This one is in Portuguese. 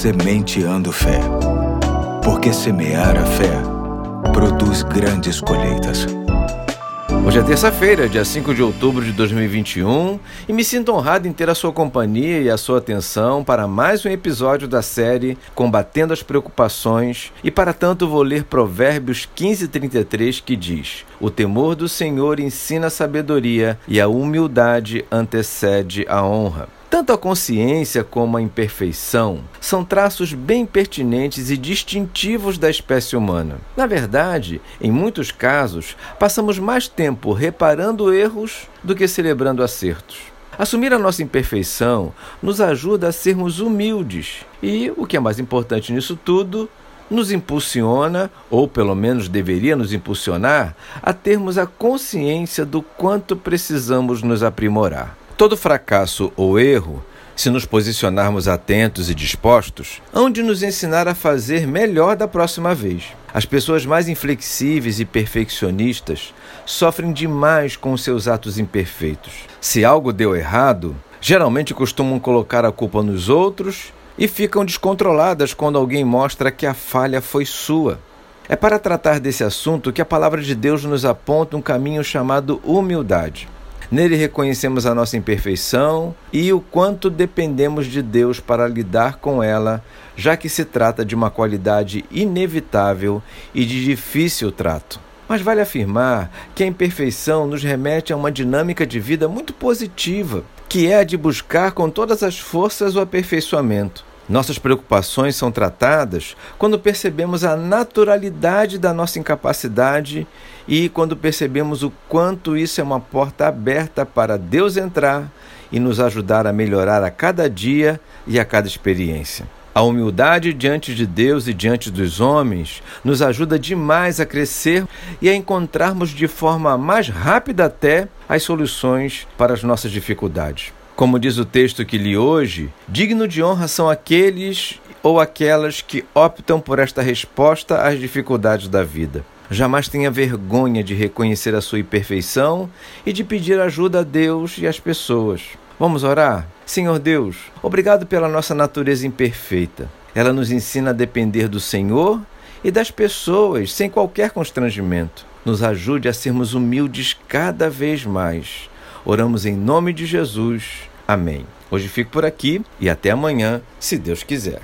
Sementeando Fé. Porque semear a fé produz grandes colheitas. Hoje é terça-feira, dia 5 de outubro de 2021, e me sinto honrado em ter a sua companhia e a sua atenção para mais um episódio da série Combatendo as Preocupações, e para tanto vou ler Provérbios 15:33 que diz: O temor do Senhor ensina a sabedoria e a humildade antecede a honra. Tanto a consciência como a imperfeição são traços bem pertinentes e distintivos da espécie humana. Na verdade, em muitos casos, passamos mais tempo reparando erros do que celebrando acertos. Assumir a nossa imperfeição nos ajuda a sermos humildes e, o que é mais importante nisso tudo, nos impulsiona, ou pelo menos deveria nos impulsionar, a termos a consciência do quanto precisamos nos aprimorar. Todo fracasso ou erro, se nos posicionarmos atentos e dispostos, hão de nos ensinar a fazer melhor da próxima vez. As pessoas mais inflexíveis e perfeccionistas sofrem demais com seus atos imperfeitos. Se algo deu errado, geralmente costumam colocar a culpa nos outros e ficam descontroladas quando alguém mostra que a falha foi sua. É para tratar desse assunto que a palavra de Deus nos aponta um caminho chamado humildade. Nele reconhecemos a nossa imperfeição e o quanto dependemos de Deus para lidar com ela, já que se trata de uma qualidade inevitável e de difícil trato. Mas vale afirmar que a imperfeição nos remete a uma dinâmica de vida muito positiva, que é a de buscar com todas as forças o aperfeiçoamento. Nossas preocupações são tratadas quando percebemos a naturalidade da nossa incapacidade e quando percebemos o quanto isso é uma porta aberta para Deus entrar e nos ajudar a melhorar a cada dia e a cada experiência. A humildade diante de Deus e diante dos homens nos ajuda demais a crescer e a encontrarmos de forma mais rápida até as soluções para as nossas dificuldades. Como diz o texto que li hoje, digno de honra são aqueles ou aquelas que optam por esta resposta às dificuldades da vida. Jamais tenha vergonha de reconhecer a sua imperfeição e de pedir ajuda a Deus e às pessoas. Vamos orar? Senhor Deus, obrigado pela nossa natureza imperfeita. Ela nos ensina a depender do Senhor e das pessoas sem qualquer constrangimento. Nos ajude a sermos humildes cada vez mais. Oramos em nome de Jesus. Amém. Hoje fico por aqui e até amanhã, se Deus quiser.